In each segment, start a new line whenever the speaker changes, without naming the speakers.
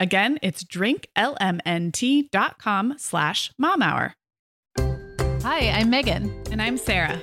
Again, it's drinklmnt.com slash mom hour.
Hi, I'm Meagan.
And I'm Sarah.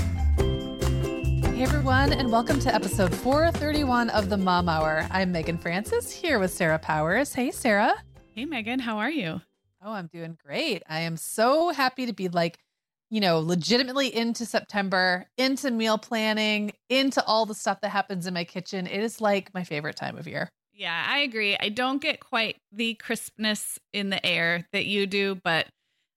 Hey everyone, and welcome to episode 431 of the Mom Hour. I'm Meagan Francis here with Sarah Powers. Hey, Sarah.
Hey, Meagan, how are you?
Oh, I'm doing great. I am so happy to be like, you know, legitimately into September, into meal planning, into all the stuff that happens in my kitchen. It is like my favorite time of year.
Yeah, I agree. I don't get quite the crispness in the air that you do, but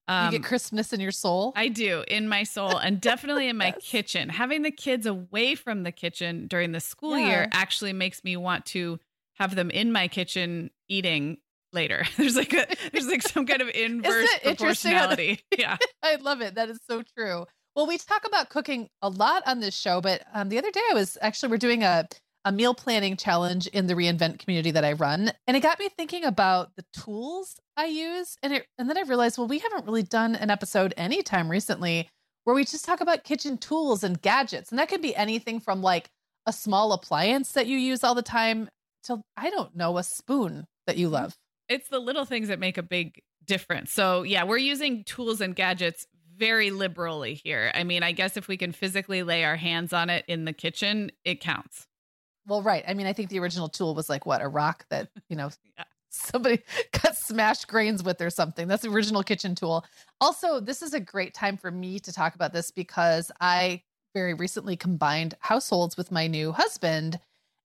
um, you get crispness in your soul.
I do in my soul, and definitely in my yes. kitchen. Having the kids away from the kitchen during the school yeah. year actually makes me want to have them in my kitchen eating later. There's like a there's like some kind of inverse proportionality. yeah,
I love it. That is so true. Well, we talk about cooking a lot on this show, but um, the other day I was actually we're doing a a meal planning challenge in the reinvent community that I run. And it got me thinking about the tools I use. And it and then I realized, well, we haven't really done an episode anytime recently where we just talk about kitchen tools and gadgets. And that could be anything from like a small appliance that you use all the time to I don't know, a spoon that you love.
It's the little things that make a big difference. So yeah, we're using tools and gadgets very liberally here. I mean, I guess if we can physically lay our hands on it in the kitchen, it counts.
Well, right. I mean, I think the original tool was like what a rock that you know yeah. somebody cut smashed grains with or something. That's the original kitchen tool. Also, this is a great time for me to talk about this because I very recently combined households with my new husband.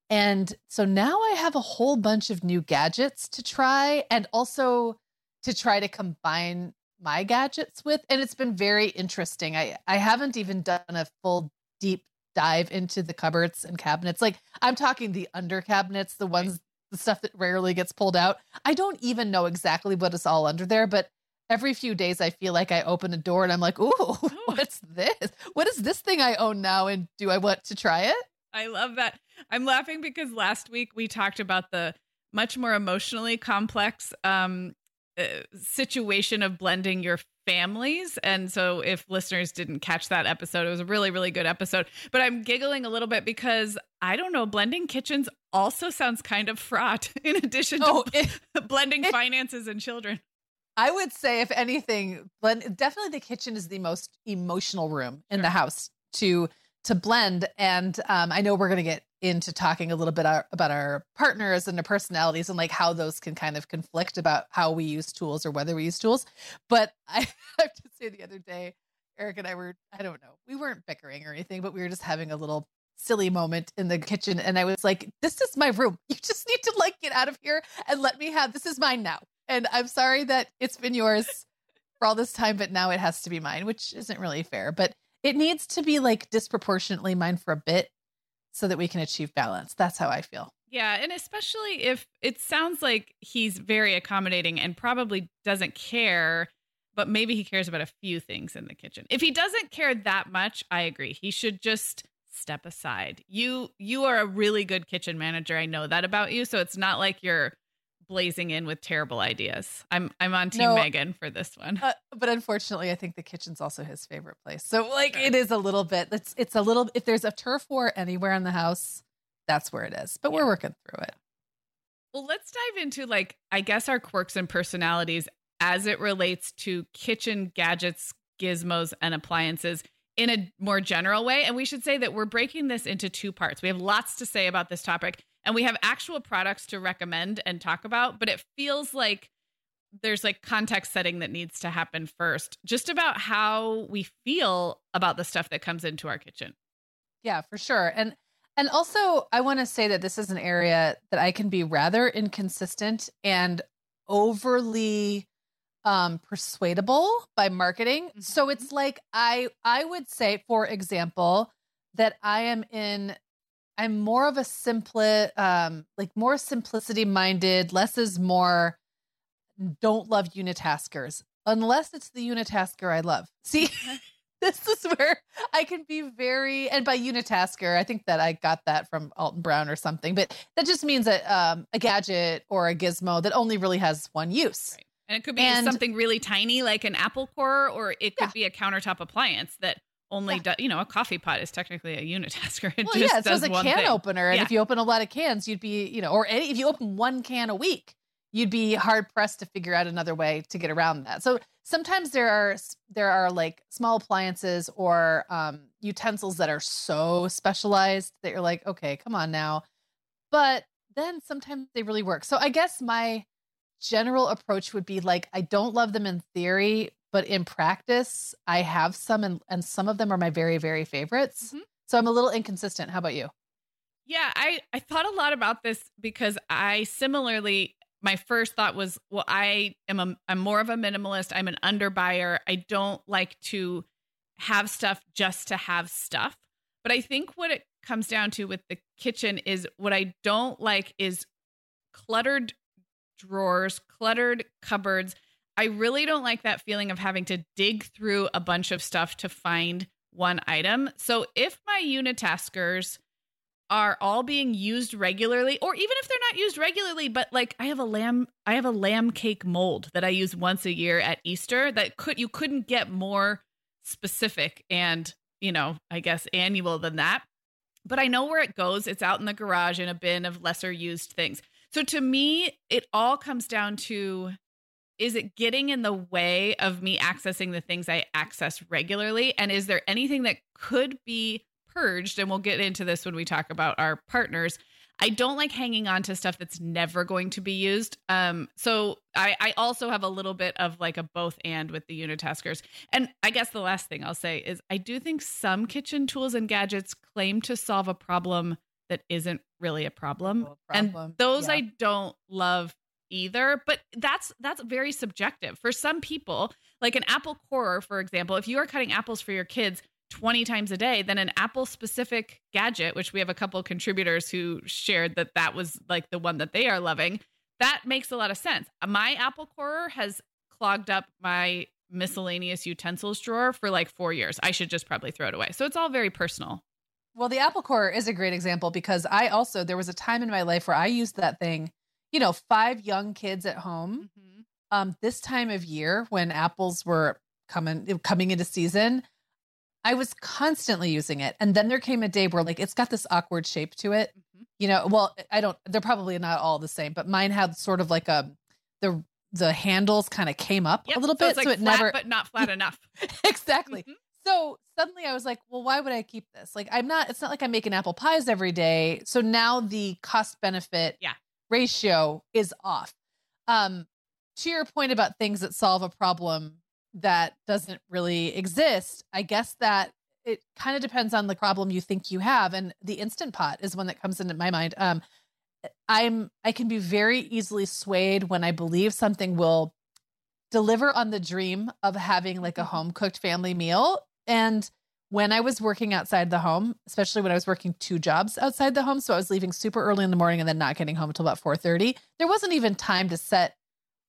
And so now I have a whole bunch of new gadgets to try and also to try to combine my gadgets with. And it's been very interesting. I, I haven't even done a full deep dive into the cupboards and cabinets. Like I'm talking the under cabinets, the ones the stuff that rarely gets pulled out. I don't even know exactly what is all under there, but every few days I feel like I open a door and I'm like, "Ooh, what's this? What is this thing I own now and do I want to try it?"
I love that. I'm laughing because last week we talked about the much more emotionally complex um, Uh, situation of blending your families. And so, if listeners didn't catch that episode, it was a really, really good episode. But I'm giggling a little bit because I don't know, blending kitchens also sounds kind of fraught in addition to oh, it, blending it, finances and children.
I would say, if anything, blend, definitely the kitchen is the most emotional room in sure. the house to to blend. And um, I know we're going to get into talking a little bit our, about our partners and their personalities and like how those can kind of conflict about how we use tools or whether we use tools. But I have to say, the other day, Eric and I were, I don't know, we weren't bickering or anything, but we were just having a little silly moment in the kitchen. And I was like, this is my room. You just need to like get out of here and let me have this is mine now. And I'm sorry that it's been yours for all this time, but now it has to be mine, which isn't really fair. But it needs to be like disproportionately mine for a bit so that we can achieve balance. That's how I feel.
Yeah, and especially if it sounds like he's very accommodating and probably doesn't care, but maybe he cares about a few things in the kitchen. If he doesn't care that much, I agree. He should just step aside. You you are a really good kitchen manager. I know that about you, so it's not like you're blazing in with terrible ideas. I'm I'm on team no, Meagan for this one. Uh,
but unfortunately, I think the kitchen's also his favorite place. So like it is a little bit it's it's a little if there's a turf war anywhere in the house, that's where it is. But yeah. we're working through it.
Well, let's dive into like I guess our quirks and personalities as it relates to kitchen gadgets, gizmos, and appliances in a more general way. And we should say that we're breaking this into two parts. We have lots to say about this topic, and we have actual products to recommend and talk about, but it feels like there's like context setting that needs to happen first, just about how we feel about the stuff that comes into our kitchen.
Yeah, for sure. And and also, I want to say that this is an area that I can be rather inconsistent and overly um persuadable by marketing. Mm-hmm. So it's like I I would say for example that I am in I'm more of a simple um like more simplicity minded, less is more don't love unitaskers unless it's the unitasker I love. See this is where I can be very, and by unitasker, I think that I got that from Alton Brown or something, but that just means a, um, a gadget or a gizmo that only really has one use. Right.
And it could be and, something really tiny like an apple core, or it could yeah. be a countertop appliance that only yeah. do, you know a coffee pot is technically a unitasker. It
well, yeah, so it's a can thing. opener, and yeah. if you open a lot of cans, you'd be you know, or any, if you open one can a week, you'd be hard pressed to figure out another way to get around that. So sometimes there are there are like small appliances or um, utensils that are so specialized that you're like, okay, come on now. But then sometimes they really work. So I guess my general approach would be like, I don't love them in theory, but in practice, I have some, and, and some of them are my very, very favorites. Mm-hmm. So I'm a little inconsistent. How about you?
Yeah, I, I thought a lot about this because I similarly my first thought was, well, I am a I'm more of a minimalist. I'm an underbuyer. I don't like to have stuff just to have stuff. But I think what it comes down to with the kitchen is what I don't like is cluttered drawers, cluttered cupboards. I really don't like that feeling of having to dig through a bunch of stuff to find one item. So if my unitaskers are all being used regularly or even if they're not used regularly but like i have a lamb i have a lamb cake mold that i use once a year at easter that could you couldn't get more specific and you know i guess annual than that. But i know where it goes. It's out in the garage in a bin of lesser used things. So to me it all comes down to is it getting in the way of me accessing the things i access regularly and is there anything that could be purged, and we'll get into this when we talk about our partners. I don't like hanging on to stuff that's never going to be used. Um, so I, I also have a little bit of like a both and with the unitaskers. And I guess the last thing I'll say is I do think some kitchen tools and gadgets claim to solve a problem that isn't really a problem. Oh, a problem. And those yeah. I don't love either but that's that's very subjective. For some people like an apple core for example if you are cutting apples for your kids 20 times a day then an apple specific gadget which we have a couple contributors who shared that that was like the one that they are loving that makes a lot of sense. Uh, my apple core has clogged up my miscellaneous utensils drawer for like four years. I should just probably throw it away. So it's all very personal.
Well the apple core is a great example because i also there was a time in my life where i used that thing you know five young kids at home mm-hmm. um this time of year when apples were coming coming into season I was constantly using it. And then there came a day where like it's got this awkward shape to it. Mm-hmm. You know, well, I don't they're probably not all the same, but mine had sort of like a the the handles kind of came up yep. a little so bit.
Like
so
it flat, never but not flat enough.
exactly. Mm-hmm. So suddenly I was like, well, why would I keep this? Like I'm not it's not like I'm making apple pies every day. So now the cost benefit
yeah.
Ratio is off. Um to your point about things that solve a problem that doesn't really exist, I guess that it kind of depends on the problem you think you have. And the instant pot is one that comes into my mind. Um, I'm I can be very easily swayed when I believe something will deliver on the dream of having like a mm-hmm. home cooked family meal. And when I was working outside the home, especially when I was working two jobs outside the home, so I was leaving super early in the morning and then not getting home until about 4:30, there wasn't even time to set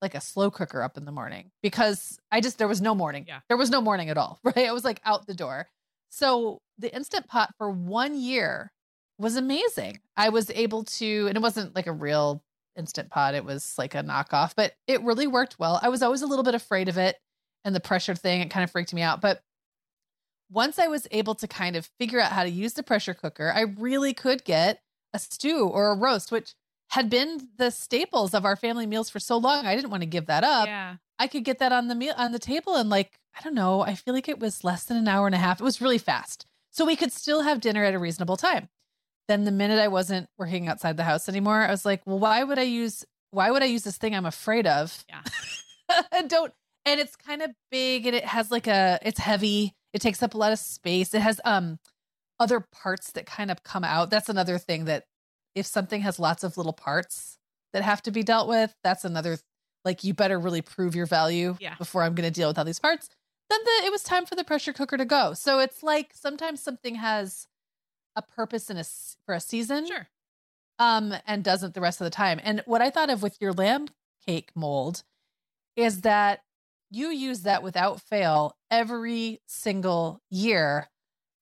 like a slow cooker up in the morning because I just there was no morning.
Yeah.
There was no morning at all, right? I was like out the door. So the instant pot for 1 year was amazing. I was able to and it wasn't like a real instant pot, it was like a knockoff, but it really worked well. I was always a little bit afraid of it and the pressure thing, it kind of freaked me out, but once I was able to kind of figure out how to use the pressure cooker, I really could get a stew or a roast, which had been the staples of our family meals for so long. I didn't want to give that up.
Yeah.
I could get that on the meal on the table and like, I don't know, I feel like it was less than an hour and a half. It was really fast. So we could still have dinner at a reasonable time. Then the minute I wasn't working outside the house anymore, I was like, well, why would I use why would I use this thing I'm afraid of?
Yeah.
don't and it's kind of big and it has like a it's heavy. It takes up a lot of space. It has um other parts that kind of come out. That's another thing that if something has lots of little parts that have to be dealt with, that's another like you better really prove your value
Yeah.
before I'm going to deal with all these parts. Then the, it was time for the pressure cooker to go. So it's like sometimes something has a purpose in a for a season,
Sure.
um, and doesn't the rest of the time. And what I thought of with your lamb cake mold is that you use that without fail every single year.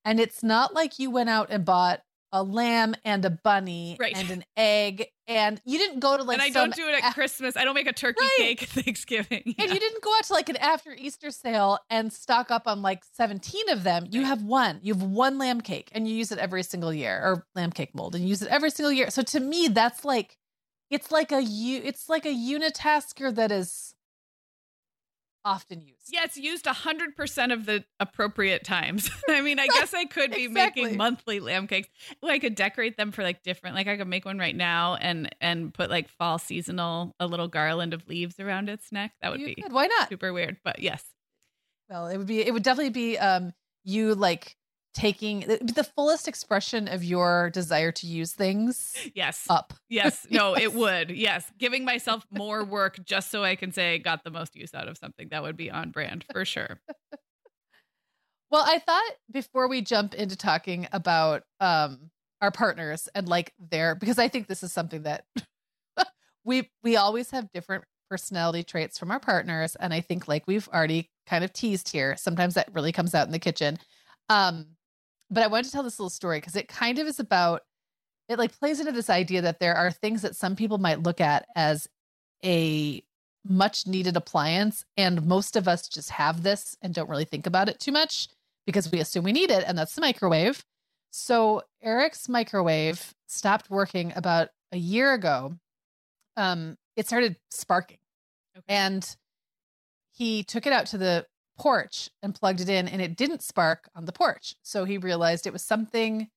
And it's not like you went out and bought a lamb and a bunny
Right.
and an egg, and you didn't go to like
and I don't do it at
a-
Christmas. I don't make a turkey
Right.
cake at Thanksgiving.
and you didn't go out to like an after Easter sale and stock up on like 17 of them. You
Right.
have one. You have one lamb cake and you use it every single year or lamb cake mold and you use it every single year. So to me, that's like it's like a u it's like a unitasker that is often used.
Yeah, it's used 100% of the appropriate times. I mean, I guess I could be
Exactly.
making monthly lamb cakes. Well, I could decorate them for like different like I could make one right now and and put like fall seasonal a little garland of leaves around its neck. That would
You
be
could. Why not?
super weird, but yes.
Well, it would be it would definitely be um you like taking the, the fullest expression of your desire to use things
Yes.
up.
Yes. No,
Yes.
it would. Yes. Giving myself more work just so I can say I got the most use out of something. That would be on brand for sure.
Well, I thought before we jump into talking about um our partners and like their because I think this is something that we we always have different personality traits from our partners and I think like we've already kind of teased here, sometimes that really comes out in the kitchen. Um but I wanted to tell this little story because it kind of is about it like plays into this idea that there are things that some people might look at as a much needed appliance and most of us just have this and don't really think about it too much because we assume we need it and that's the microwave. So Eric's microwave stopped working about a year ago. Um it started sparking
Okay.
and he took it out to the porch and plugged it in and it didn't spark on the porch. So he realized it was something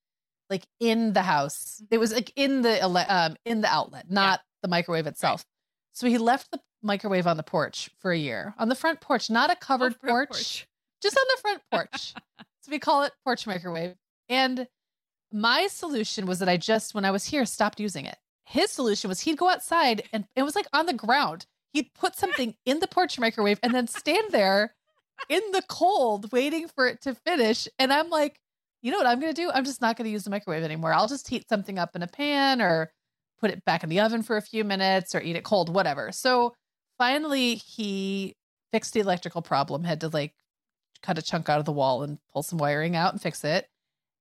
like in the house. It was like in the um in the outlet, not the microwave itself. So he left the microwave on the porch for a year. On the front porch, not a covered
front
porch, just on the front porch. so we call it porch microwave. And my solution was that I just when I was here stopped using it. His solution was he'd go outside and it was like on the ground. He'd put something in the porch microwave and then stand there in the cold waiting for it to finish. And I'm like, you know what I'm going to do? I'm just not going to use the microwave anymore. I'll just heat something up in a pan or put it back in the oven for a few minutes or eat it cold, whatever. So finally, he fixed the electrical problem, had to like cut a chunk out of the wall and pull some wiring out and fix it.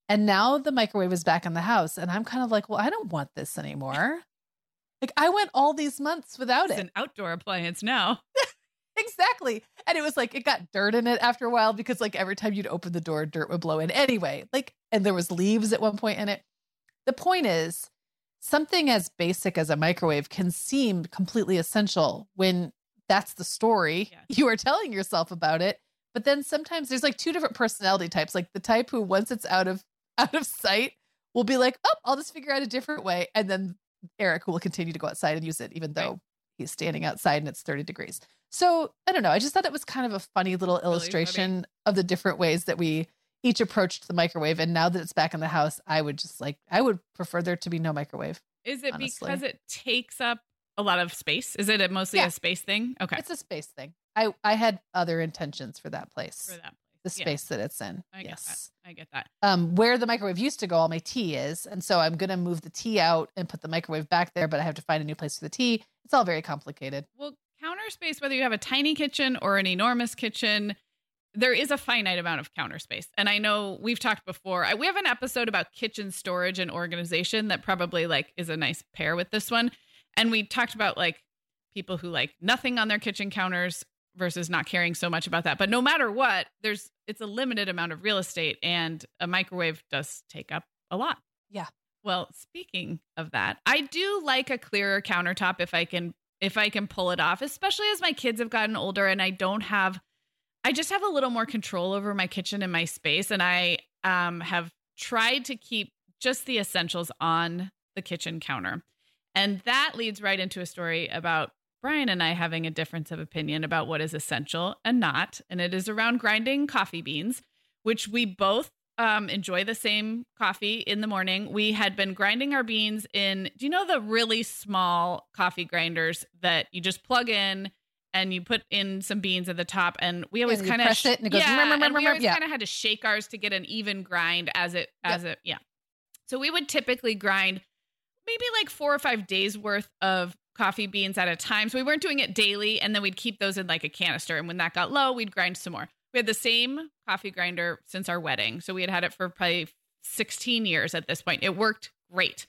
And now the microwave is back in the house. And I'm kind of like, well, I don't want this anymore. Like I went all these months without
It's
it.
an outdoor appliance now.
Exactly. And it was like it got dirt in it after a while because like every time you'd open the door, dirt would blow in. Anyway, like and there was leaves at one point in it. The point is something as basic as a microwave can seem completely essential when that's the story you are telling yourself about it. But then sometimes there's like two different personality types. Like the type who once it's out of out of sight will be like, "Oh, I'll just figure out a different way." And then Eric who will continue to go outside and use it even though
Right.
He's standing outside and it's 30 degrees. So I don't know. I just thought it was kind of a funny little illustration of the different ways that we each approached the microwave. And now that it's back in the house, I would just like, I would prefer there to be no microwave.
Is it
honestly.
because it takes up a lot of space? Is it a mostly
Yeah.
a space thing? Okay.
It's a space thing. I, I had other intentions for that place.
for that place.
The space yeah. that it's in.
I yes. get that. I get that.
Um, where the microwave used to go, all my tea is, and so I'm gonna move the tea out and put the microwave back there, but I have to find a new place for the tea. It's all very complicated.
Well, counter space, whether you have a tiny kitchen or an enormous kitchen, there is a finite amount of counter space. And I know we've talked before. we have an episode about kitchen storage and organization that probably like is a nice pair with this one. And we talked about like people who like nothing on their kitchen counters versus not caring so much about that. But no matter what, there's it's a limited amount of real estate and a microwave does take up a lot.
Yeah.
Well, speaking of that, I do like a clearer countertop if I can if I can pull it off, especially as my kids have gotten older and I don't have I just have a little more control over my kitchen and my space and I um have tried to keep just the essentials on the kitchen counter. And that leads right into a story about Brian and I having a difference of opinion about what is essential and not. And it is around grinding coffee beans, which we both um, enjoy the same coffee in the morning. We had been grinding our beans in, do you know the really small coffee grinders that you just plug in and you put in some beans at the top? And we always kind of
press it and it goes,
yeah,
rum, rum,
we always
yeah.
kind of had to shake ours to get an even grind as it, as yep. it, yeah. So we would typically grind maybe like four or five days worth of coffee beans at a time. So we weren't doing it daily. And then we'd keep those in like a canister. And when that got low, we'd grind some more. We had the same coffee grinder since our wedding. So we had had it for probably 16 years at this point. It worked great.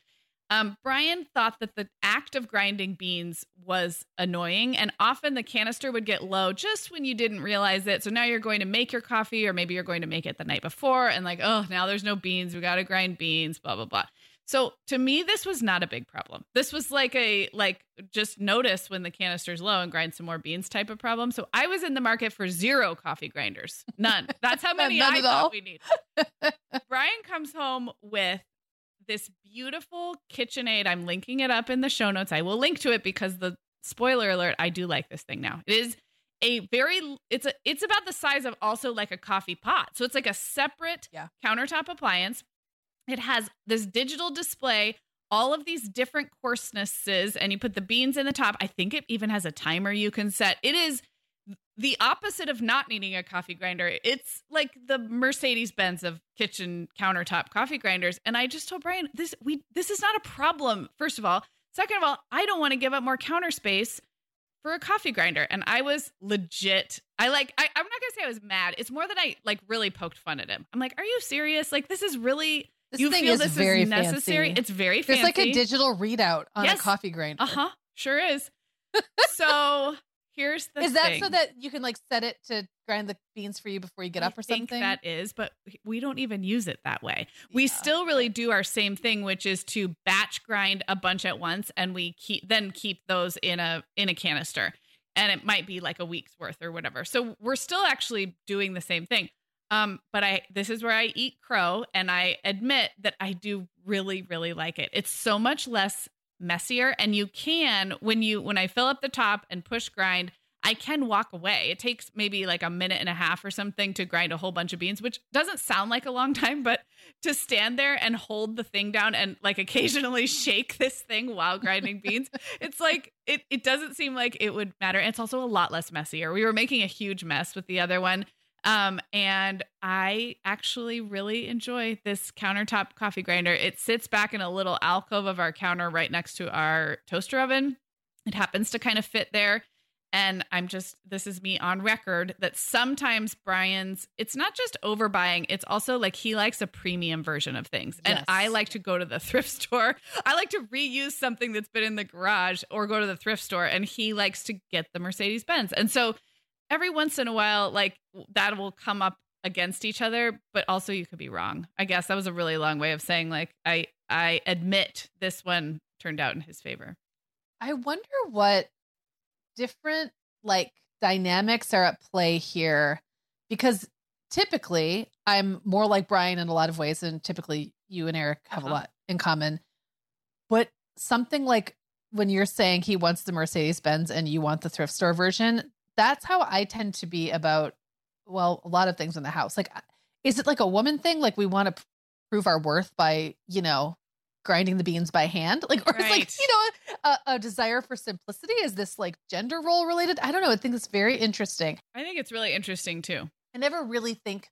Um, Brian thought that the act of grinding beans was annoying, and often the canister would get low just when you didn't realize it. So now you're going to make your coffee, or maybe you're going to make it the night before, and like, oh, now there's no beans. We got to grind beans, blah, blah, blah. So to me, this was not a big problem. This was like a like just notice when the canister's low and grind some more beans type of problem. So I was in the market for zero coffee grinders. None. That's how many I thought all. we need. Brian comes home with this beautiful KitchenAid. I'm linking it up in the show notes. I will link to it because the spoiler alert, I do like this thing now. It is a very it's a it's about the size of also like a coffee pot. So it's like a separate
yeah.
countertop appliance it has this digital display, all of these different coarsenesses, and you put the beans in the top. I think it even has a timer you can set. It is the opposite of not needing a coffee grinder. It's like the Mercedes Benz of kitchen countertop coffee grinders. And I just told Brian, this we this is not a problem. First of all, second of all, I don't want to give up more counter space for a coffee grinder. And I was legit. I like. I, I'm not gonna say I was mad. It's more that I like really poked fun at him. I'm like, are you serious? Like this is really
this
you
thing
feel
is
this
very
is necessary.
Fancy.
It's very fancy.
It's like a digital readout on yes. a coffee grinder.
Uh huh. Sure is. so here's the.
Is that
thing.
so that you can like set it to grind the beans for you before you get
I
up or something?
that is, but we don't even use it that way. We still really do our same thing, which is to batch grind a bunch at once, and we keep then keep those in a in a canister, and it might be like a week's worth or whatever. So we're still actually doing the same thing. Um, but I this is where I eat crow, and I admit that I do really, really like it. It's so much less messier, and you can when you when I fill up the top and push grind, I can walk away. It takes maybe like a minute and a half or something to grind a whole bunch of beans, which doesn't sound like a long time, but to stand there and hold the thing down and like occasionally shake this thing while grinding beans, it's like it it doesn't seem like it would matter. It's also a lot less messier. We were making a huge mess with the other one um, and I actually really enjoy this countertop coffee grinder. It sits back in a little alcove of our counter right next to our toaster oven. It happens to kind of fit there. And I'm just, this is me on record that sometimes Brian's, it's not just overbuying, it's also like he likes a premium version of things. Yes. And I like to go to the thrift store. I like to reuse something that's been in the garage or go to the thrift store. And he likes to get the Mercedes Benz. And so every once in a while, like that will come up against each other, but also you could be wrong. I guess that was a really long way of saying like I I admit this one turned out in his favor.
I wonder what different like dynamics are at play here because typically I'm more like Brian in a lot of ways and typically you and Eric have uh-huh. a lot in common. But something like when you're saying he wants the Mercedes Benz and you want the thrift store version, that's how I tend to be about well, a lot of things in the house. Like is it like a woman thing like we want to prove our worth by, you know, grinding the beans by hand? Like or right. it's like, you know, a, a, desire for simplicity is this like gender role related? I don't know. I think it's very interesting.
I think it's really interesting too.
I never really think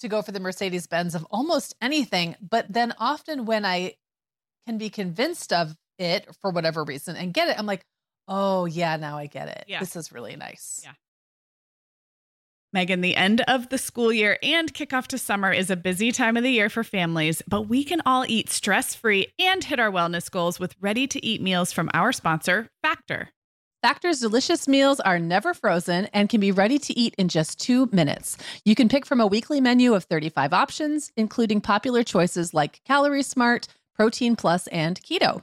to go for the Mercedes Benz of almost anything, but then often when I can be convinced of it for whatever reason and get it, I'm like, oh yeah, now I get it. Yeah. This is really nice.
Yeah. Meagan, the end of the school year and kickoff to summer is a busy time of the year for families, but we can all eat stress free and hit our wellness goals with ready to eat meals from our sponsor, Factor.
Factor's delicious meals are never frozen and can be ready to eat in just two minutes. You can pick from a weekly menu of 35 options, including popular choices like Calorie Smart, Protein Plus, and Keto.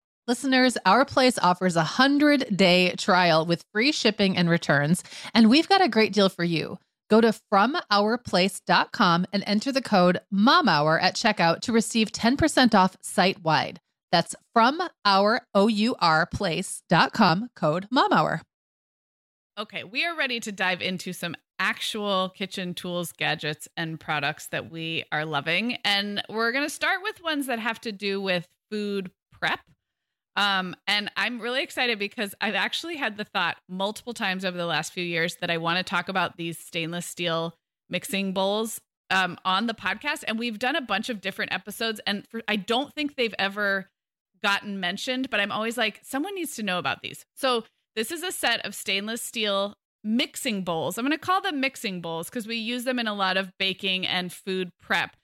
Listeners, Our Place offers a 100 day trial with free shipping and returns, and we've got a great deal for you. Go to FromOurPlace.com and enter the code MOMHOUR at checkout to receive 10% off site wide. That's from our O-U-R place.com code MOMHOUR.
Okay, we are ready to dive into some actual kitchen tools, gadgets, and products that we are loving. And we're going to start with ones that have to do with food prep. Um, and I'm really excited because I've actually had the thought multiple times over the last few years that I want to talk about these stainless steel mixing bowls um, on the podcast. And we've done a bunch of different episodes, and for, I don't think they've ever gotten mentioned, but I'm always like, someone needs to know about these. So this is a set of stainless steel mixing bowls. I'm going to call them mixing bowls because we use them in a lot of baking and food prep,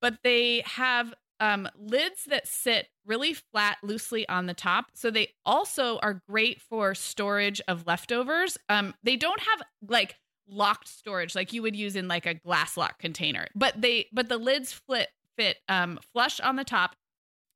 but they have um, lids that sit really flat, loosely on the top. So they also are great for storage of leftovers. Um, they don't have like locked storage like you would use in like a glass lock container, but they but the lids fit fit um, flush on the top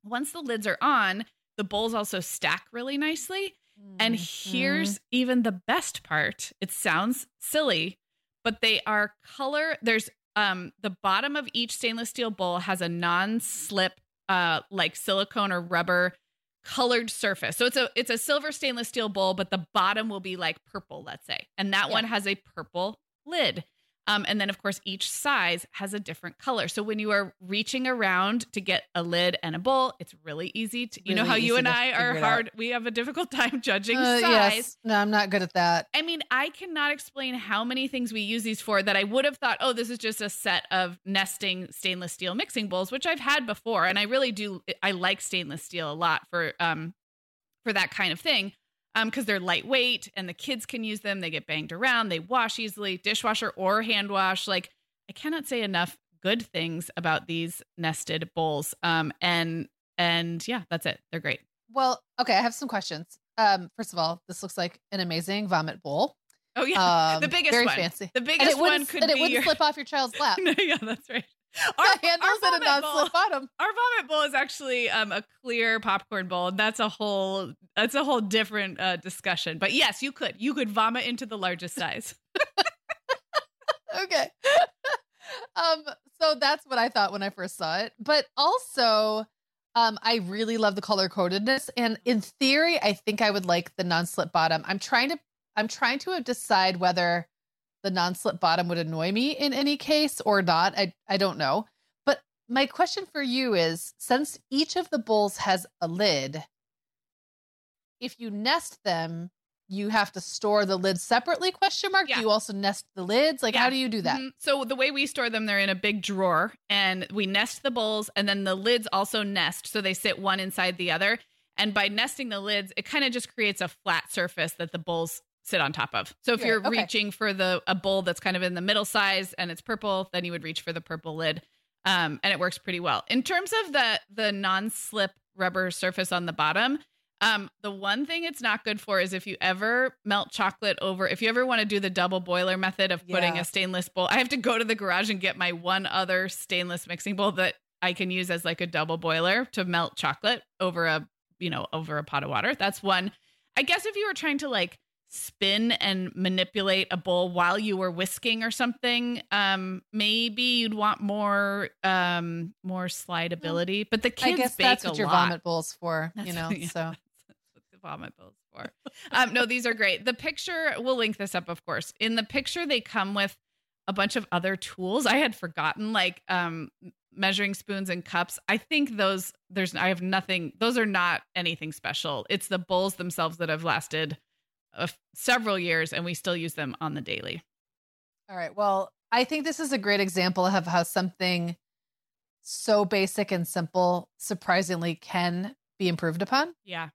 once the lids are on, the bowls also stack really nicely. Mm-hmm. And here's even the best part. It sounds silly, but they are color. There's um the bottom of each stainless steel bowl has a non-slip uh like silicone or rubber colored surface. So it's a it's a silver stainless steel bowl, but the bottom will be like purple, let's say. And that yeah. one has a purple lid. Um, and then, of course, each size has a different color. So when you are reaching around to get a lid and a bowl, it's really easy to, you really know how you and I are hard. We have a difficult time judging uh, size. Yes.
No, I'm not good at that.
I mean, I cannot explain how many things we use these for that I would have thought, oh, this is just a set of nesting stainless steel mixing bowls, which I've had before. And I really do, I like stainless steel a lot for, um, for that kind of thing because um, they're lightweight and the kids can use them. They get banged around, they wash easily, dishwasher or hand wash. Like I cannot say enough good things about these nested bowls. Um, and and yeah, that's it. They're great.
well, okay, I have some questions. Um, first of all, this looks like an amazing vomit bowl.
Oh yeah,
Um,
the biggest
very
one.
fancy.
The
And
biggest
it
one could
and it wouldn't
your.
slip off your child's lap.
no, yeah, that's right.
The handles and a non-slip bottom.
Our vomit bowl is actually um, a clear popcorn bowl, and that's a whole that's a whole different uh, discussion. But yes, you could you could vomit into the largest size.
okay. um, so that's what I thought when I first saw it. But also, um, I really love the color codedness. And in theory, I think I would like the non-slip bottom. I'm trying to I'm trying to decide whether the non-slip bottom would annoy me in any case or not. I I don't know. But my question for you is since each of the bowls has a lid, if you nest them, you have to store the lids separately question mark
Yeah.
do you also nest the lids like
Yeah.
how do you do that
Mhm. So the way we store them, they're in a big drawer, and we nest the bowls, and then the lids also nest, so they sit one inside the other. And by nesting the lids, it kind of just creates a flat surface that the bowls sit on top of. So if you're
okay.
reaching for the a bowl that's kind of in the middle size and it's purple, then you would reach for the purple lid, um, and it works pretty well. In terms of the the non-slip rubber surface on the bottom. Um, the one thing it's not good for is if you ever melt chocolate over, if you ever want to do the double boiler method of putting
Yeah.
a stainless bowl, I have to go to the garage and get my one other stainless mixing bowl that I can use as like a double boiler to melt chocolate over a, you know, over a pot of water. That's one. I guess if you were trying to like spin and manipulate a bowl while you were whisking or something, um, maybe you'd want more, um, more slidability. But the kids
i guess
bake
that's what your
lot.
vomit bowl's for you know
what- yeah,
so
that's what the vomit bowls for. um, no, these are great. The picture, we'll link this up, of course. In the picture, they come with a bunch of other tools. I had forgotten, like um, measuring spoons and cups. I think those there's I have nothing. Those are not anything special. It's the bowls themselves that have lasted uh, several years, and we still use them on the daily.
all right. Well i think this is a great example of how something so basic and simple surprisingly can be improved upon.
Yeah,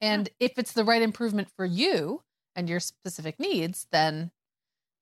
and if it's the right improvement for you and your specific needs then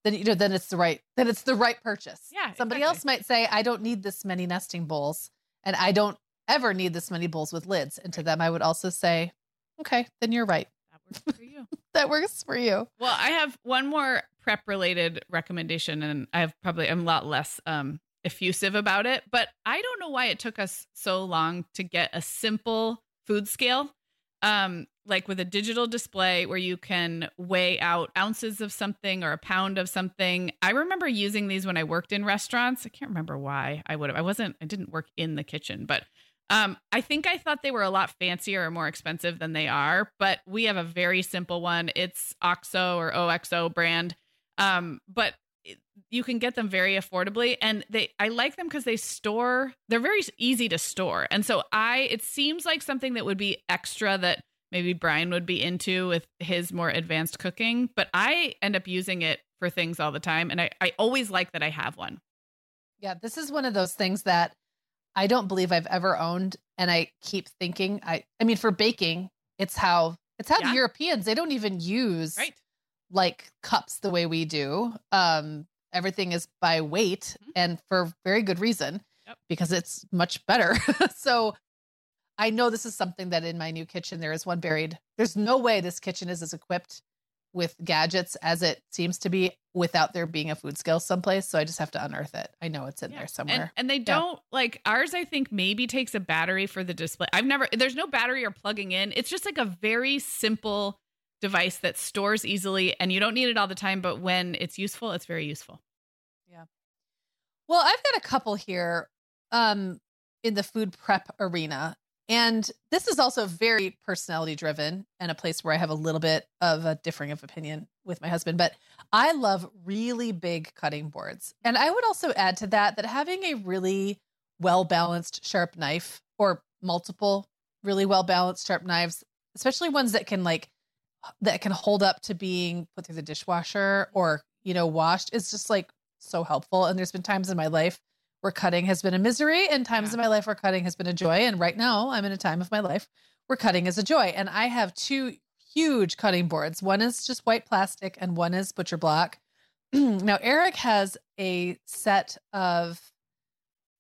then you know then it's the right then it's the right purchase.
Yeah,
somebody
exactly.
else might say i don't need this many nesting bowls and i don't ever need this many bowls with lids. And to them i would also say okay then you're right.
That works for you.
that works for you
Well, I have one more prep related recommendation, and I have probably I'm a lot less um, effusive about it, but I don't know why it took us so long to get a simple food scale, um, like with a digital display where you can weigh out ounces of something or a pound of something. I remember using these when I worked in restaurants. I can't remember why I would have. I wasn't. I didn't work in the kitchen, but um, I think I thought they were a lot fancier or more expensive than they are, but we have a very simple one. It's OXO or OXO brand. Um, but you can get them very affordably and they I like them because they store they're very easy to store. And so I it seems like something that would be extra that maybe Brian would be into with his more advanced cooking, but I end up using it for things all the time and I, I always like that I have one.
Yeah, this is one of those things that I don't believe I've ever owned and I keep thinking I I mean for baking, it's how it's how
Yeah.
the Europeans they don't even use
Right.
like cups the way we do. Um everything is by weight
Mhm.
and for very good reason
Yep.
because it's much better. so I know this is something that in my new kitchen there is one buried. There's no way this kitchen is as equipped with gadgets as it seems to be without there being a food scale someplace. So I just have to unearth it. I know it's in
Yeah.
there somewhere.
and they don't like ours, I think maybe takes a battery for the display. I've never, there's no battery or plugging in. It's just like a very simple device that stores easily and you don't need it all the time. But when it's useful, it's very useful. Yeah.
Well, I've got a couple here um, in the food prep arena. And this is also very personality driven and a place where I have a little bit of a differing of opinion with my husband. But I love really big cutting boards. And I would also add to that that having a really well balanced sharp knife or multiple really well balanced sharp knives, especially ones that can like, that can hold up to being put through the dishwasher or, you know, washed is just like so helpful. And there's been times in my life where cutting has been a misery and times
Yeah.
in my life where cutting has been a joy. And right now I'm in a time of my life where cutting is a joy. And I have two huge cutting boards. One is just white plastic and one is butcher block. now Eric has a set of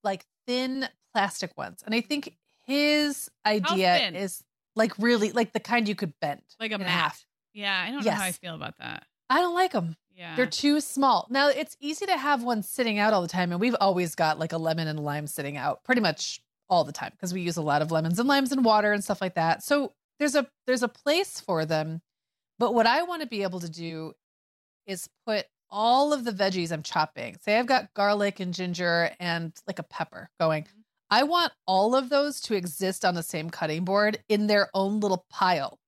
like thin plastic ones. And I think his idea is like really like the kind you could bend
like a
in
mat.
half.
Yeah, I don't know how I feel about that.
I don't like them.
Yeah.
They're too small. Now it's easy to have one sitting out all the time, and we've always got like a lemon and lime sitting out pretty much all the time because we use a lot of lemons and limes and water and stuff like that. So there's a there's a place for them. But what I want to be able to do is put all of the veggies I'm chopping. Say I've got garlic and ginger and like a pepper going.
Mhm.
I want all of those to exist on the same cutting board in their own little pile.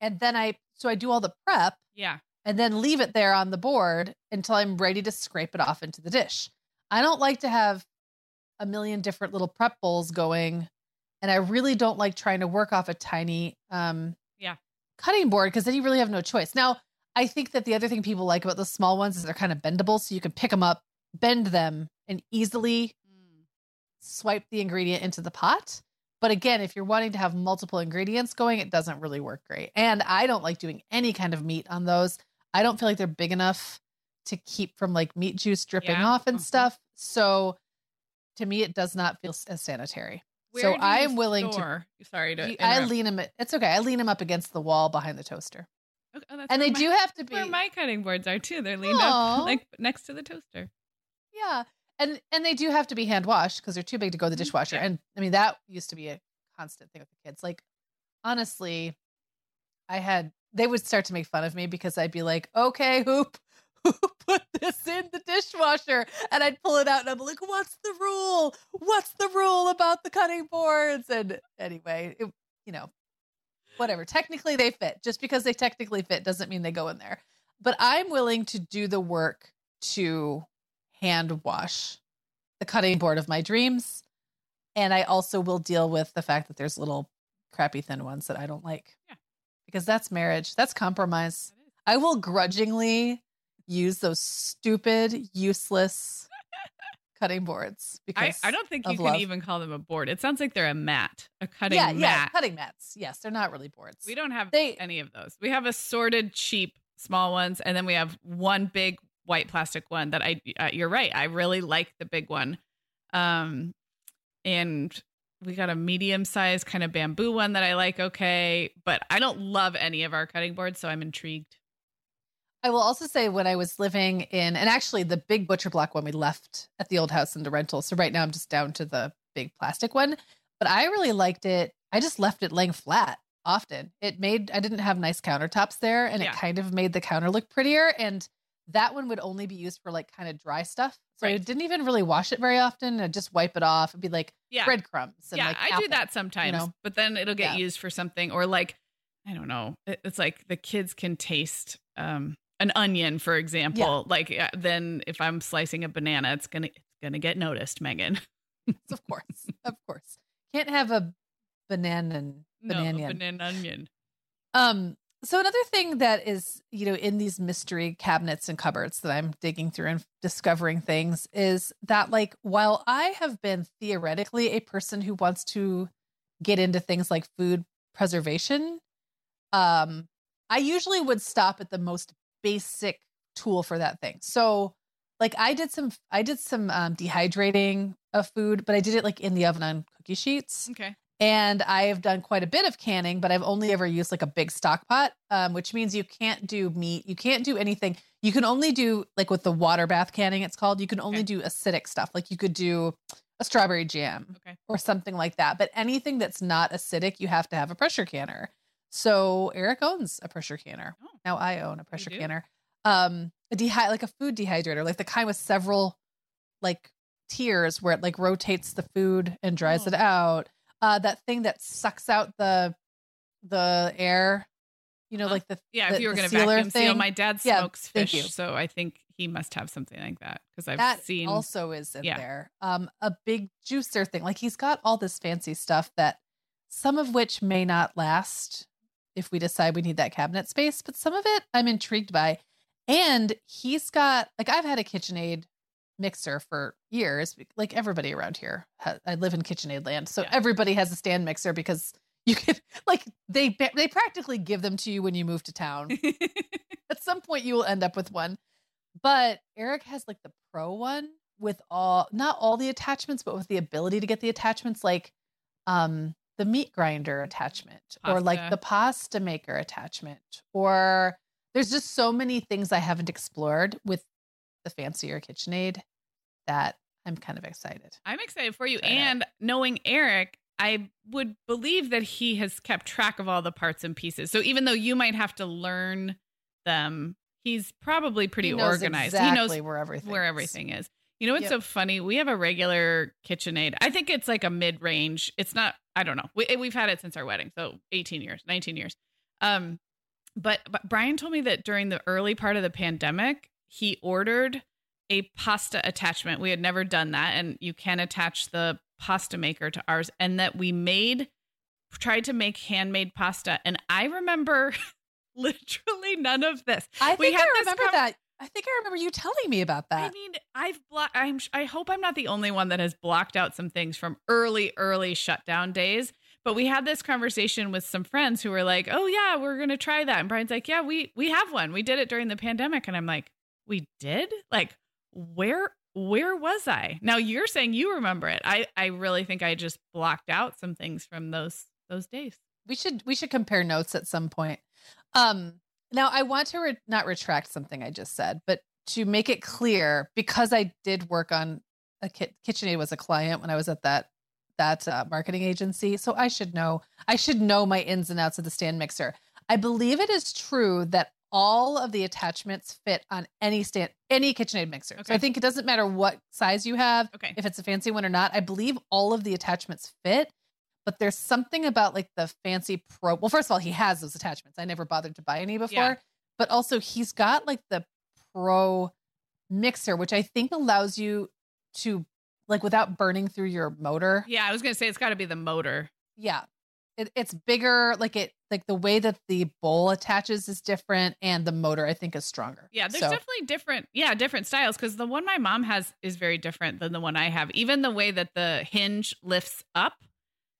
And then I so I do all the prep
yeah.
And then leave it there on the board until I'm ready to scrape it off into the dish. I don't like to have a million different little prep bowls going, and I really don't like trying to work off a tiny um
Yeah.
cutting board because then you really have no choice. Now, I think that the other thing people like about the small ones is they're kind of bendable, so you can pick them up, bend them, and easily
Mm.
swipe the ingredient into the pot. But again, if you're wanting to have multiple ingredients going, it doesn't really work great. And I don't like doing any kind of meat on those. I don't feel like they're big enough to keep from like meat juice dripping
Yeah.
off and
Mhm.
stuff. So to me, it does not feel as sanitary.
Where
so I am willing to.
Sorry to.
I
interrupt.
lean them. It's okay. I lean them up against the wall behind the toaster,
Okay, oh,
and they
my-
do have to be.
where my cutting boards are too. They're leaned
Aw.
up like next to the toaster.
Yeah. And and they do have to be hand washed because they're too big to go in the
Mhm.
dishwasher.
Yeah.
And I mean that used to be a constant thing with the kids. Like honestly, I had they would start to make fun of me because I'd be like, "Okay, hoop, who put this in the dishwasher?" And I'd pull it out and I'm like, "What's the rule? What's the rule about the cutting boards?" And anyway, it, you know, whatever. Technically they fit. Just because they technically fit doesn't mean they go in there. But I'm willing to do the work to hand wash the cutting board of my dreams. And I also will deal with the fact that there's little crappy thin ones that I don't like.
Yeah.
Because that's marriage. That's compromise. I will grudgingly use those stupid, useless cutting boards
I,
because
I don't think you
of
can
love.
even call them a board. It sounds like they're a mat, a cutting
yeah, yeah,
mat.
cutting mats. Yes, they're not really boards.
We don't have
They-
any of those. We have assorted cheap small ones, and then we have one big white plastic one that I. Uh, you're right. I really like the big one, um, and we got a medium sized kind of bamboo one that I like. Okay, but I don't love any of our cutting boards, so I'm intrigued.
I will also say when I was living in, and actually the big butcher block one we left at the old house in the rental. So right now I'm just down to the big plastic one, but I really liked it. I just left it laying flat often. It made, I didn't have nice countertops there and
Yeah.
it kind of made the counter look prettier. And that one would only be used for like kind of dry stuff. So I didn't even really wash it very often. I'd just wipe it off. It'd be like
Yeah,
breadcrumbs. And
yeah,
like
I do that sometimes, you
know?
but then it'll get
Yeah.
used for something or like I don't know. It's like the kids can taste um, an onion, for example. Like uh, then if I'm slicing a banana, it's gonna it's gonna get noticed, Meagan.
Of course. of course. Can't have a banana and
No,
banana.
banana onion.
Um, so another thing that is, you know, in these mystery cabinets and cupboards that I'm digging through and discovering things is that like while I have been theoretically a person who wants to get into things like food preservation, um, I usually would stop at the most basic tool for that thing. So like I did some I did some um dehydrating of food, but I did it like in the oven on cookie sheets.
Okay.
And I have done quite a bit of canning, but I've only ever used like a big stock pot, um, which means you can't do meat. You can't do anything. You can only do like with the water bath canning, it's called. You can only
Okay.
do acidic stuff. Like you could do a strawberry jam
Okay.
or something like that. But anything that's not acidic, you have to have a pressure canner. So Eric owns a pressure canner.
Oh.
Now I own a pressure canner. Um, a dehy like a food dehydrator, like the kind with several like tiers where it like rotates the food and dries
Oh.
it out. Uh, that thing that sucks out the the air, you know,
Huh?
like the
Yeah,
the-
if you were going to vacuum seal,
thing.
my dad smokes
thank
fish, so I think he must have something like that because I've
that
seen.
also is in
yeah.
there. Um, a big juicer thing. Like he's got all this fancy stuff that some of which may not last if we decide we need that cabinet space, but some of it I'm intrigued by. And he's got like I've had a KitchenAid mixer for years. Like everybody around here, I live in KitchenAid land, so
Yeah.
everybody has a stand mixer because you can like they they practically give them to you when you move to town at some point you will end up with one. But Eric has like the pro one with all not all the attachments, but with the ability to get the attachments. Like, um, the meat grinder attachment or like the pasta maker attachment or there's just so many things I haven't explored with the fancier KitchenAid that I'm kind of excited.
I'm excited for you. And knowing Eric, I would believe that he has kept track of all the parts and pieces. So even though you might have to learn them, he's probably pretty
He
organized.
Exactly
he knows
where everything
where
is.
everything is. You know what's
Yep.
so funny? We have a regular KitchenAid. I think it's like a mid range. It's not. I don't know. We, we've had it since our wedding, so 18 years, 19 years. Um, but, but Brian told me that during the early part of the pandemic, he ordered a pasta attachment. We had never done that, and you can attach the pasta maker to ours, and that we made tried to make handmade pasta. And I remember literally none of this.
I
We
think
had
I remember
com-
that. I think I remember you telling me about that.
I mean, I've blocked. I'm. I hope I'm not the only one that has blocked out some things from early, early shutdown days. But we had this conversation with some friends who were like, "Oh yeah, we're gonna try that." And Brian's like, "Yeah, we we have one. We did it during the pandemic." And I'm like, "We did? Like, where where was I?" Now you're saying you remember it. I I really think I just blocked out some things from those those days.
we should we should compare notes at some point. Um now I want to re- not retract something I just said, but to make it clear because I did work on a kit, KitchenAid was a client when I was at that that uh, marketing agency, so I should know I should know my ins and outs of the stand mixer. I believe it is true that all of the attachments fit on any stand any KitchenAid mixer. So I think it doesn't matter what size you have,
Okay.
if it's a fancy one or not. I believe all of the attachments fit, but there's something about like the fancy pro. Well, first of all, he has those attachments. I never bothered to buy any before,
Yeah.
but also he's got like the pro mixer, which I think allows you to like without burning through your motor.
Yeah, I was gonna say it's got to be the motor.
Yeah. It, it's bigger, like it, like the way that the bowl attaches is different, and the motor I think is stronger.
Yeah, there's
So-
definitely different, yeah, different styles because the one my mom has is very different than the one I have. Even the way that the hinge lifts up,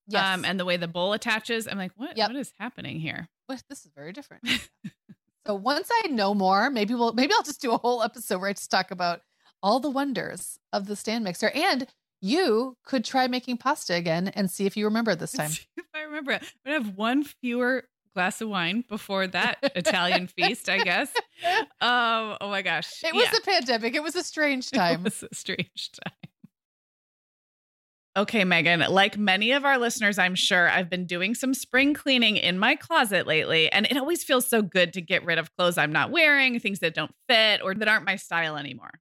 yes.
um, and the way the bowl attaches, I'm like, what?
Yep.
What is happening here?
Well, this is very different. so once I know more, maybe we'll maybe I'll just do a whole episode where I just talk about all the wonders of the stand mixer. And you could try making pasta again and see if you remember it this time.
If I remember it, I'm gonna have one fewer glass of wine before that Italian feast, I guess. Um, oh my gosh,
It was
Yeah.
a pandemic. It was a strange time.
It was a strange time. Okay, Meagan, like many of our listeners, I'm sure I've been doing some spring cleaning in my closet lately, and it always feels so good to get rid of clothes I'm not wearing, things that don't fit or that aren't my style anymore.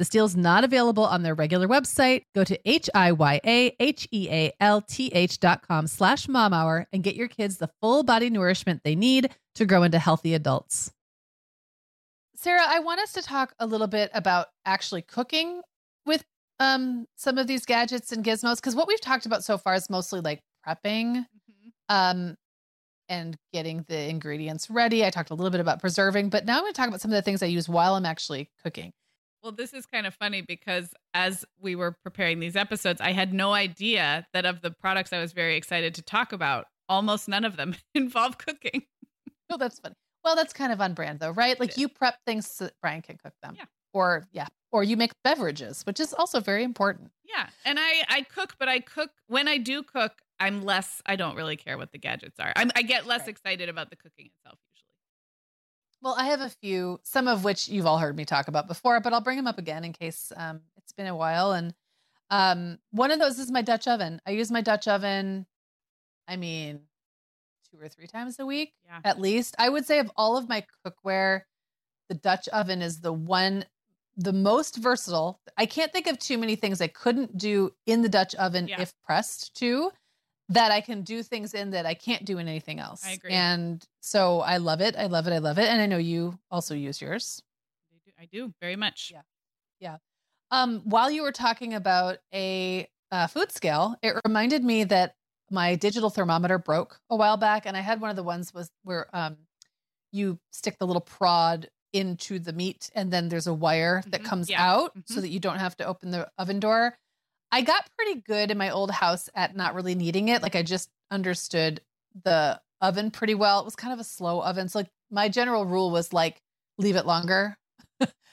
This deal's not available on their regular website. Go to H-I-Y-A-H-E-A-L-T-H dot com slash mom hour and get your kids the full body nourishment they need to grow into healthy adults. Sarah, I want us to talk a little bit about actually cooking with um, some of these gadgets and gizmos because what we've talked about so far is mostly like prepping mm-hmm. um, and getting the ingredients ready. I talked a little bit about preserving, but now I'm going to talk about some of the things I use while I'm actually cooking.
Well, this is kind of funny because as we were preparing these episodes, I had no idea that of the products I was very excited to talk about, almost none of them involve cooking.
Oh, that's funny. Well, that's kind of on brand though, right? Like you prep things so that Brian can cook them.
Yeah.
Or yeah, or you make beverages, which is also very important.
Yeah. And I I cook, but I cook when I do cook, I'm less I don't really care what the gadgets are. I'm, i get less right. excited about the cooking itself.
Well, I have a few, some of which you've all heard me talk about before, but I'll bring them up again in case um, it's been a while. And um, one of those is my Dutch oven. I use my Dutch oven. I mean, two or three times a week
yeah.
at least. I would say of all of my cookware, the Dutch oven is the one the most versatile. I can't think of too many things I couldn't do in the Dutch oven yeah. if pressed to that I can do things in that I can't do in anything else.
I agree.
And so I love it. I love it. I love it. And I know you also use yours.
I do, I do very much.
Yeah. Yeah. Um, while you were talking about a uh, food scale, it reminded me that my digital thermometer broke a while back, and I had one of the ones was where um, you stick the little prod into the meat, and then there's a wire that mm-hmm. comes yeah. out mm-hmm. so that you don't have to open the oven door. I got pretty good in my old house at not really needing it. Like I just understood the oven pretty well. It was kind of a slow oven, so like my general rule was like leave it longer.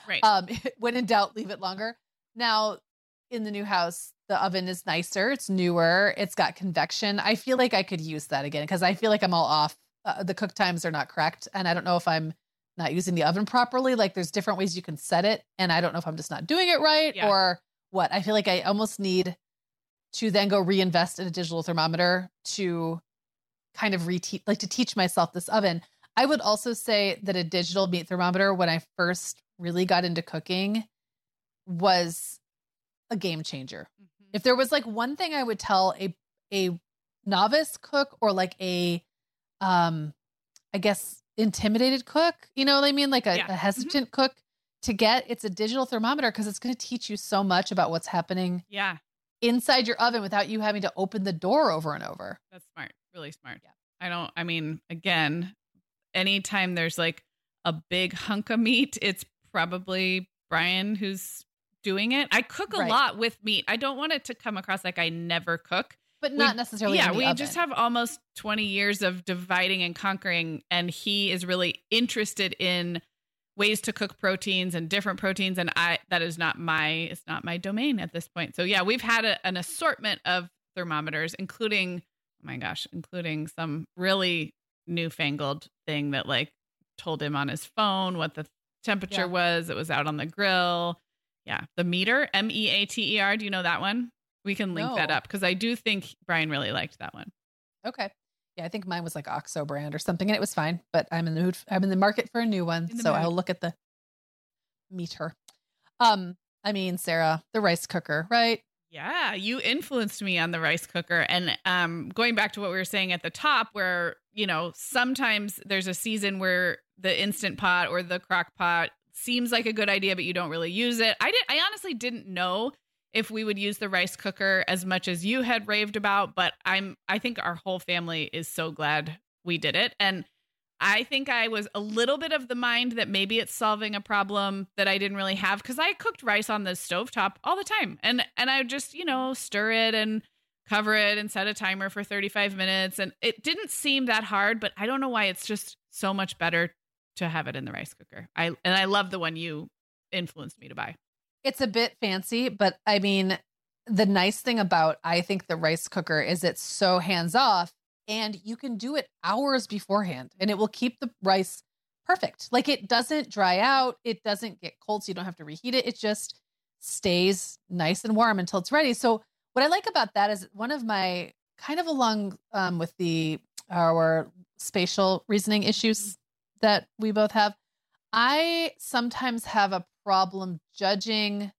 Right.
um, when in doubt, leave it longer. Now in the new house, the oven is nicer, it's newer, it's got convection. I feel like I could use that again because I feel like I'm all off. Uh, the cook times are not correct. And I don't know if I'm not using the oven properly. Like there's different ways you can set it. And I don't know if I'm just not doing it right yeah. or what. I feel like I almost need to then go reinvest in a digital thermometer to kind of reteach, like to teach myself this oven. I would also say that a digital meat thermometer, when I first really got into cooking, was a game changer. Mm-hmm. If there was like one thing I would tell a a novice cook or like a um I guess intimidated cook, you know what I mean? Like a, yeah. a mm-hmm. hesitant mm-hmm. cook to get, it's a digital thermometer because it's going to teach you so much about what's happening.
Yeah.
Inside your oven without you having to open the door over and over.
That's smart. Really smart. Yeah. I don't, I mean, again, anytime there's like a big hunk of meat, it's probably Brian who's doing it. I cook a right. lot with meat. I don't want it to come across like I never cook.
But not we, necessarily.
Yeah, we
oven.
just have almost 20 years of dividing and conquering. And he is really interested in ways to cook proteins and different proteins. And I that is not my it's not my domain at this point. So yeah, we've had a, an assortment of thermometers, including oh my gosh, including some really newfangled thing that like told him on his phone what the temperature yeah. was. It was out on the grill. Yeah. The Meater, M E A T E R. Do you know that one? We can link no. that up because I do think Brian really liked that one.
Okay. Yeah, I think mine was like OXO brand or something, and it was fine. But I'm in the mood. I'm in the market for a new one, so mood. I'll look at the Meater. Um, I mean, Sarah, the rice cooker, right?
Yeah, you influenced me on the rice cooker, and um, going back to what we were saying at the top, where you know sometimes there's a season where the instant pot or the crock pot seems like a good idea, but you don't really use it. I did. I honestly didn't know if we would use the rice cooker as much as you had raved about, but I'm. I think our whole family is so glad we did it, and I think I was a little bit of the mind that maybe it's solving a problem that I didn't really have because I cooked rice on the stovetop all the time, and and I just you know stir it and cover it and set a timer for 35 minutes and it didn't seem that hard but i don't know why it's just so much better to have it in the rice cooker. I and I love the one you influenced me to buy.
It's a bit fancy, but I mean, the nice thing about I think the rice cooker is it's so hands off and you can do it hours beforehand and it will keep the rice perfect. Like it doesn't dry out, it doesn't get cold so you don't have to reheat it. It just stays nice and warm until it's ready. So what I like about that is one of my kind of along um, with the our spatial reasoning issues that we both have. I sometimes have a problem judging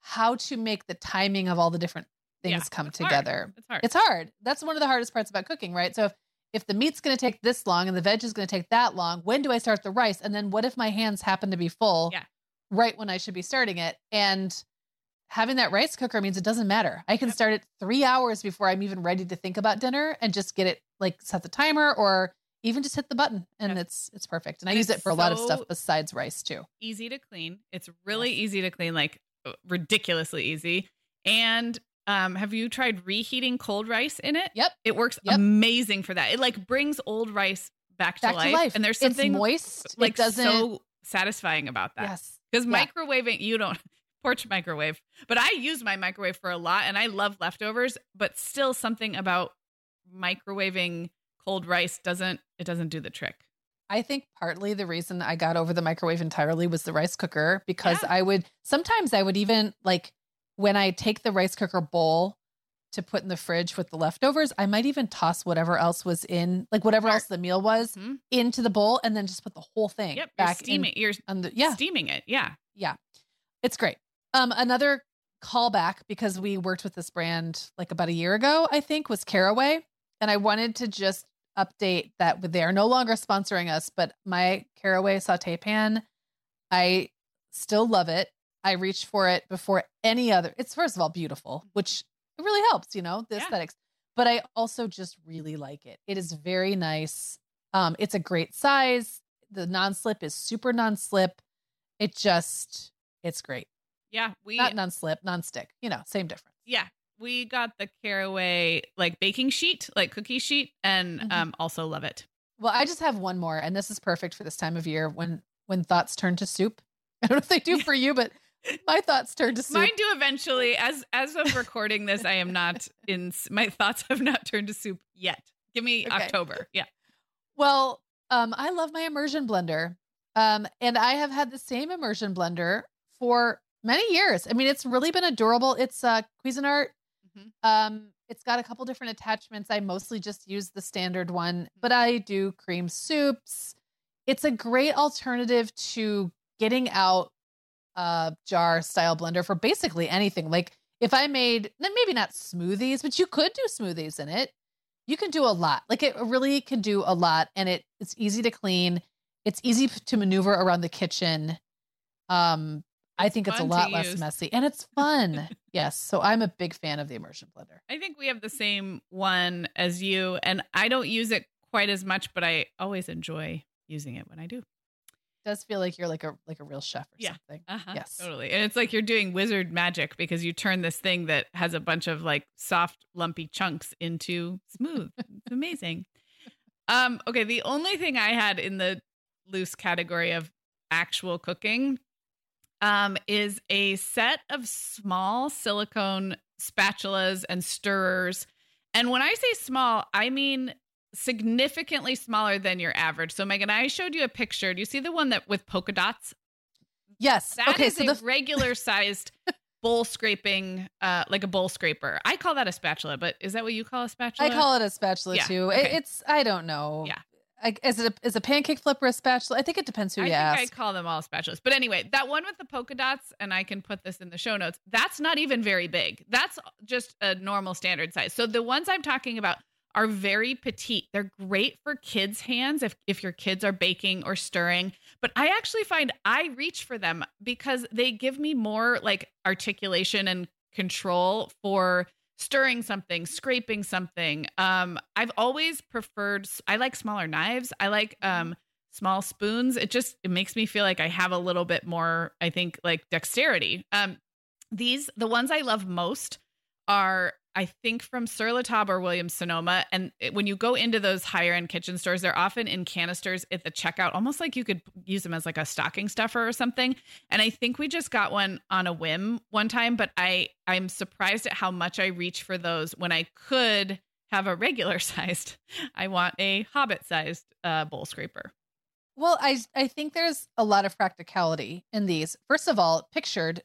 how to make the timing of all the different things
Yeah,
come
it's hard.
together.
It's hard.
It's hard. That's one of the hardest parts about cooking, right? So if, if the meat's going to take this long and the veg is going to take that long, when do I start the rice? And then what if my hands happen to be full
Yeah.
right when I should be starting it? And having that rice cooker means it doesn't matter. I can
Yep.
start it three hours before I'm even ready to think about dinner and just get it like set the timer or even just hit the button and
Yep.
it's it's perfect. And I use it for a lot of stuff besides rice too.
easy to clean. It's really
Yes.
easy to clean, like uh, ridiculously easy. And um, have you tried reheating cold rice in it?
Yep.
It works
Yep.
amazing for that. It like brings old rice back to,
Back
life.
to life.
And there's
it's
something
moist.
like so satisfying about that.
Yes.
Because
Yeah.
microwaving, you don't porch microwave, but I use my microwave for a lot and I love leftovers, but still something about microwaving cold rice doesn't it doesn't do the trick.
I think partly the reason I got over the microwave entirely was the rice cooker because
Yeah.
I would sometimes I would even like when I take the rice cooker bowl to put in the fridge with the leftovers, I might even toss whatever else was in, like whatever else the meal was,
Mhm.
into the bowl and then just put the whole thing
Yep, you're
back in.
steaming. You're
On the, yeah,
steaming it. Yeah. Yeah.
it's great. Um, another callback because we worked with this brand like about a year ago, I think, was Caraway, and I wanted to just update that they are no longer sponsoring us, but my Caraway saute pan, I still love it. I reach for it before any other. It's first of all beautiful, which it really helps, you know, the
Yeah.
aesthetics. But I also just really like it. It is very nice. Um, it's a great size. The non-slip is super non-slip. It just it's great.
Yeah. We
Not non-slip, non-stick. You know, same difference.
yeah. We got the caraway like baking sheet, like cookie sheet, and
Mhm.
um also love it.
Well, I just have one more, and this is perfect for this time of year when when thoughts turn to soup. I don't know if they do for you, but my thoughts turn to soup.
Mine do eventually. As as of recording this, I am not in. My thoughts have not turned to soup yet. Give me
Okay.
October. Yeah.
Well, um, I love my immersion blender. Um, and I have had the same immersion blender for many years. I mean, it's really been adorable. It's uh Cuisinart.
Mhm.
Um, it's got a couple different attachments. I mostly just use the standard one, but I do cream soups. It's a great alternative to getting out a jar style blender for basically anything. Like if I made maybe not smoothies, but you could do smoothies in it you can do a lot like it really can do a lot and it it's easy to clean it's easy to maneuver around the kitchen um i think it's a lot less
use.
messy and it's fun yes so i'm a big fan of the immersion blender
I think we have the same one as you, and I don't use it quite as much, but I always enjoy using it when I do.
it does feel like you're like a like a real chef or
Yeah.
something
Uh-huh,
Yes.
totally. And it's like you're doing wizard magic because you turn this thing that has a bunch of like soft, lumpy chunks into smooth. it's amazing. Um, okay, the only thing I had in the loose category of actual cooking um, is a set of small silicone spatulas and stirrers. And when I say small, I mean significantly smaller than your average. So Meagan, I showed you a picture. Do you see the one that with polka dots?
yes
That
okay
is
so
a
the
regular sized bowl scraping, uh, like a bowl scraper. I call that a spatula, but is that what you call a spatula?
i call it a spatula
Yeah,
too
okay.
it's i don't know
Yeah.
I, is it a, is a pancake flipper a spatula i think it depends who
I
you
think
ask
I call them all spatulas. But anyway, that one with the polka dots, and I can put this in the show notes, that's not even very big. That's just a normal standard size. So the ones I'm talking about are very petite. They're great for kids' hands if, if your kids are baking or stirring. But I actually find I reach for them because they give me more like articulation and control for stirring something, scraping something. Um, I've always preferred I like smaller knives. I like um small spoons. It just it makes me feel like I have a little bit more, I think, like dexterity. Um, these the ones I love most are I think from Sur La Table or Williams Sonoma. And when you go into those higher end kitchen stores, they're often in canisters at the checkout, almost like you could use them as like a stocking stuffer or something. And I think we just got one on a whim one time, but I I'm surprised at how much I reach for those when I could have a regular sized. I want a hobbit sized uh, bowl scraper.
Well, I I think there's a lot of practicality in these. First of all, pictured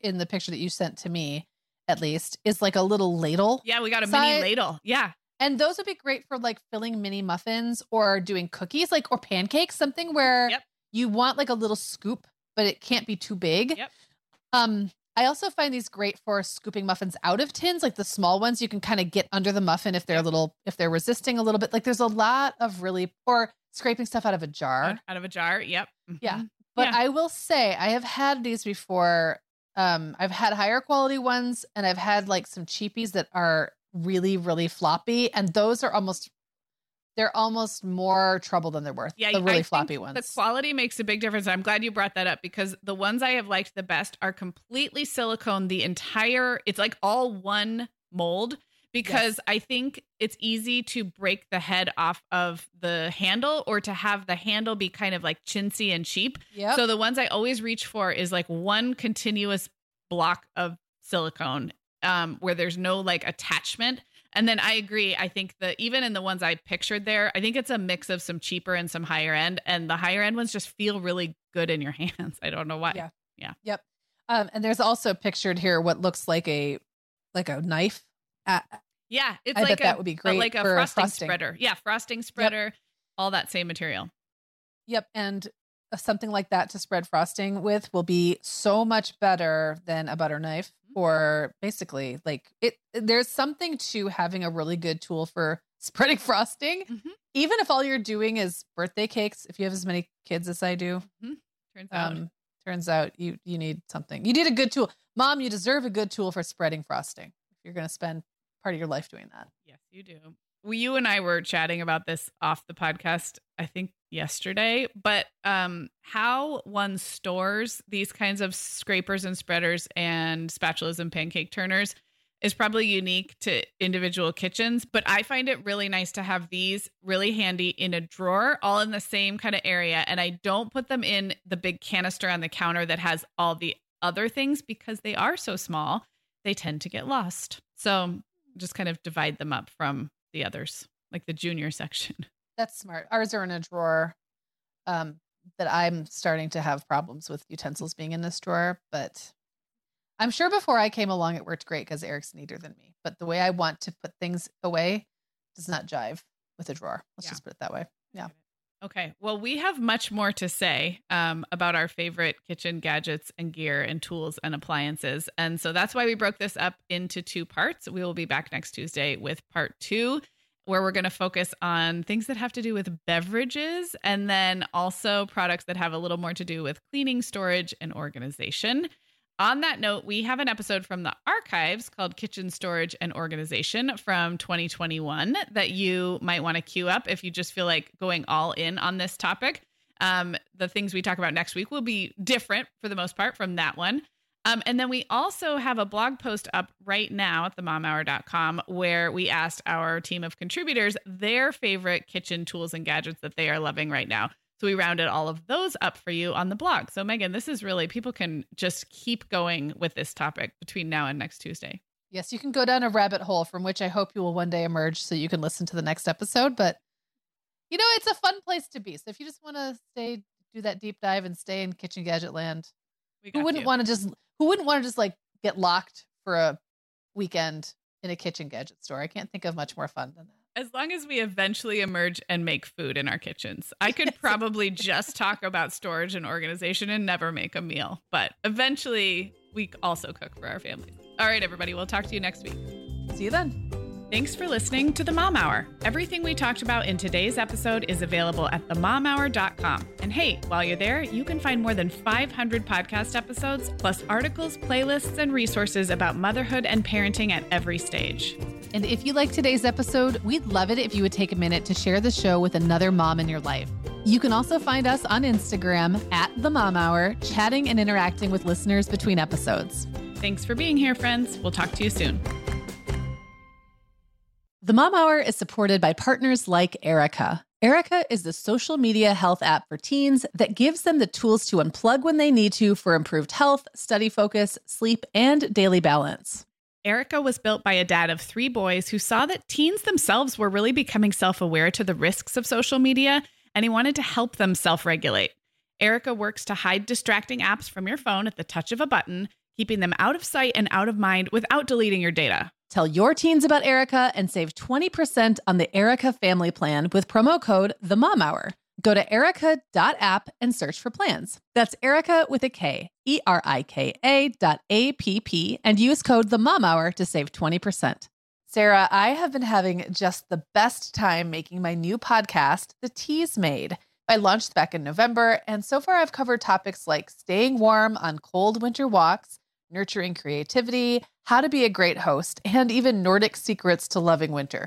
in the picture that you sent to me, at least, is like a little ladle.
Yeah, we got a
Side-
mini ladle. Yeah.
And those would be great for like filling mini muffins or doing cookies, like or pancakes, something where
Yep.
you want like a little scoop, but it can't be too big.
Yep.
Um, I also find these great for scooping muffins out of tins, like the small ones. You can kind of get under the muffin if they're a little, if they're resisting a little bit. Like there's a lot of really, or scraping stuff out of a jar.
Out of a jar. Yep.
Yeah.
Mhm.
But
Yeah.
I will say I have had these before. Um, I've had higher quality ones and I've had like some cheapies that are really, really floppy. And those are almost they're almost more trouble than they're worth.
Yeah,
the really
think
floppy ones.
The quality makes a big difference. I'm glad you brought that up because the ones I have liked the best are completely silicone. The entire, it's like all one mold because I think it's easy to break the head off of the handle or to have the handle be kind of like chintzy and cheap.
Yep.
So the ones I always reach for is like one continuous block of silicone um, where there's no like attachment. And then I agree. I think that even in the ones I pictured there, I think it's a mix of some cheaper and some higher end. And the higher end ones just feel really good in your hands. I don't know why.
Yeah. Yep. Um, and there's also pictured here what looks like a like a knife. Uh,
Yeah, it's
I
like
bet
a,
that would be great
like a
for
frosting,
frosting.
spreader. Yeah, frosting spreader, all that same material.
Yep, and uh, something like that to spread frosting with will be so much better than a butter knife.
Mm-hmm.
Or basically, like it. There's something to having a really good tool for spreading frosting,
Mhm.
even if all you're doing is birthday cakes. If you have as many kids as I do,
Turns out.
um, turns out you you need something. You need a good tool, Mom. You deserve a good tool for spreading frosting. If you're going to spend part of your life doing that.
Yes, you do. Well, you and I were chatting about this off the podcast, I think yesterday, but um, how one stores these kinds of scrapers and spreaders and spatulas and pancake turners is probably unique to individual kitchens. But I find it really nice to have these really handy in a drawer, all in the same kind of area. And I don't put them in the big canister on the counter that has all the other things because they are so small, they tend to get lost. So just kind of divide them up from the others, like the junior section.
That's smart. Ours are in a drawer um, that I'm starting to have problems with utensils being in this drawer, but I'm sure before I came along, it worked great because Eric's neater than me. But the way I want to put things away does not jive with a drawer. Let's
Yeah.
just put it that way. Yeah.
Okay. Well, we have much more to say um, about our favorite kitchen gadgets and gear and tools and appliances. And so that's why we broke this up into two parts. We will be back next Tuesday with part two, where we're going to focus on things that have to do with beverages and then also products that have a little more to do with cleaning, storage, and organization. On that note, we have an episode from the archives called Kitchen Storage and Organization from 2021 that you might want to queue up if you just feel like going all in on this topic. Um, the things we talk about next week will be different for the most part from that one. Um, and then we also have a blog post up right now at themomhour.com where we asked our team of contributors their favorite kitchen tools and gadgets that they are loving right now. So we rounded all of those up for you on the blog. So Meagan, this is really people can just keep going with this topic between now and next Tuesday.
Yes, you can go down a rabbit hole from which I hope you will one day emerge so you can listen to the next episode. But, you know, it's a fun place to be. So if you just want to stay, do that deep dive and stay in kitchen gadget land,
We
who wouldn't want to just who wouldn't want to just like get locked for a weekend in a kitchen gadget store i can't think of much more fun than that
As long as we eventually emerge and make food in our kitchens, I could probably just talk about storage and organization and never make a meal. But eventually, we also cook for our families. All right, everybody, we'll talk to you next week.
see you then
Thanks for listening to the Mom Hour. Everything we talked about in today's episode is available at themomhour.com. And hey, while you're there, you can find more than 500 podcast episodes, plus articles, playlists, and resources about motherhood and parenting at every stage.
And if you like today's episode we'd love it if you would take a minute to share the show with another mom in your life you can also find us on instagram at the mom hour chatting and interacting with listeners between episodes
Thanks for being here, friends. We'll talk to you soon.
The Mom Hour is supported by partners like Erika. Erika is the social media health app for teens that gives them the tools to unplug when they need to for improved health, study focus, sleep, and daily balance.
Erika was built by a dad of three boys who saw that teens themselves were really becoming self aware to the risks of social media, and he wanted to help them self regulate. Erika works to hide distracting apps from your phone at the touch of a button, keeping them out of sight and out of mind without deleting your data.
Tell your teens about Erika and save 20% on the Erika family plan with promo code The Mom Hour. Go to erika.app and search for plans. That's Erika with a K, E R I K A dot A P P, and use code the mom hour to save 20%. Sarah, I have been having just the best time making my new podcast, The Teasmade. I launched back in November, and so far I've covered topics like staying warm on cold winter walks, nurturing creativity, how to be a great host, and even Nordic secrets to loving winter.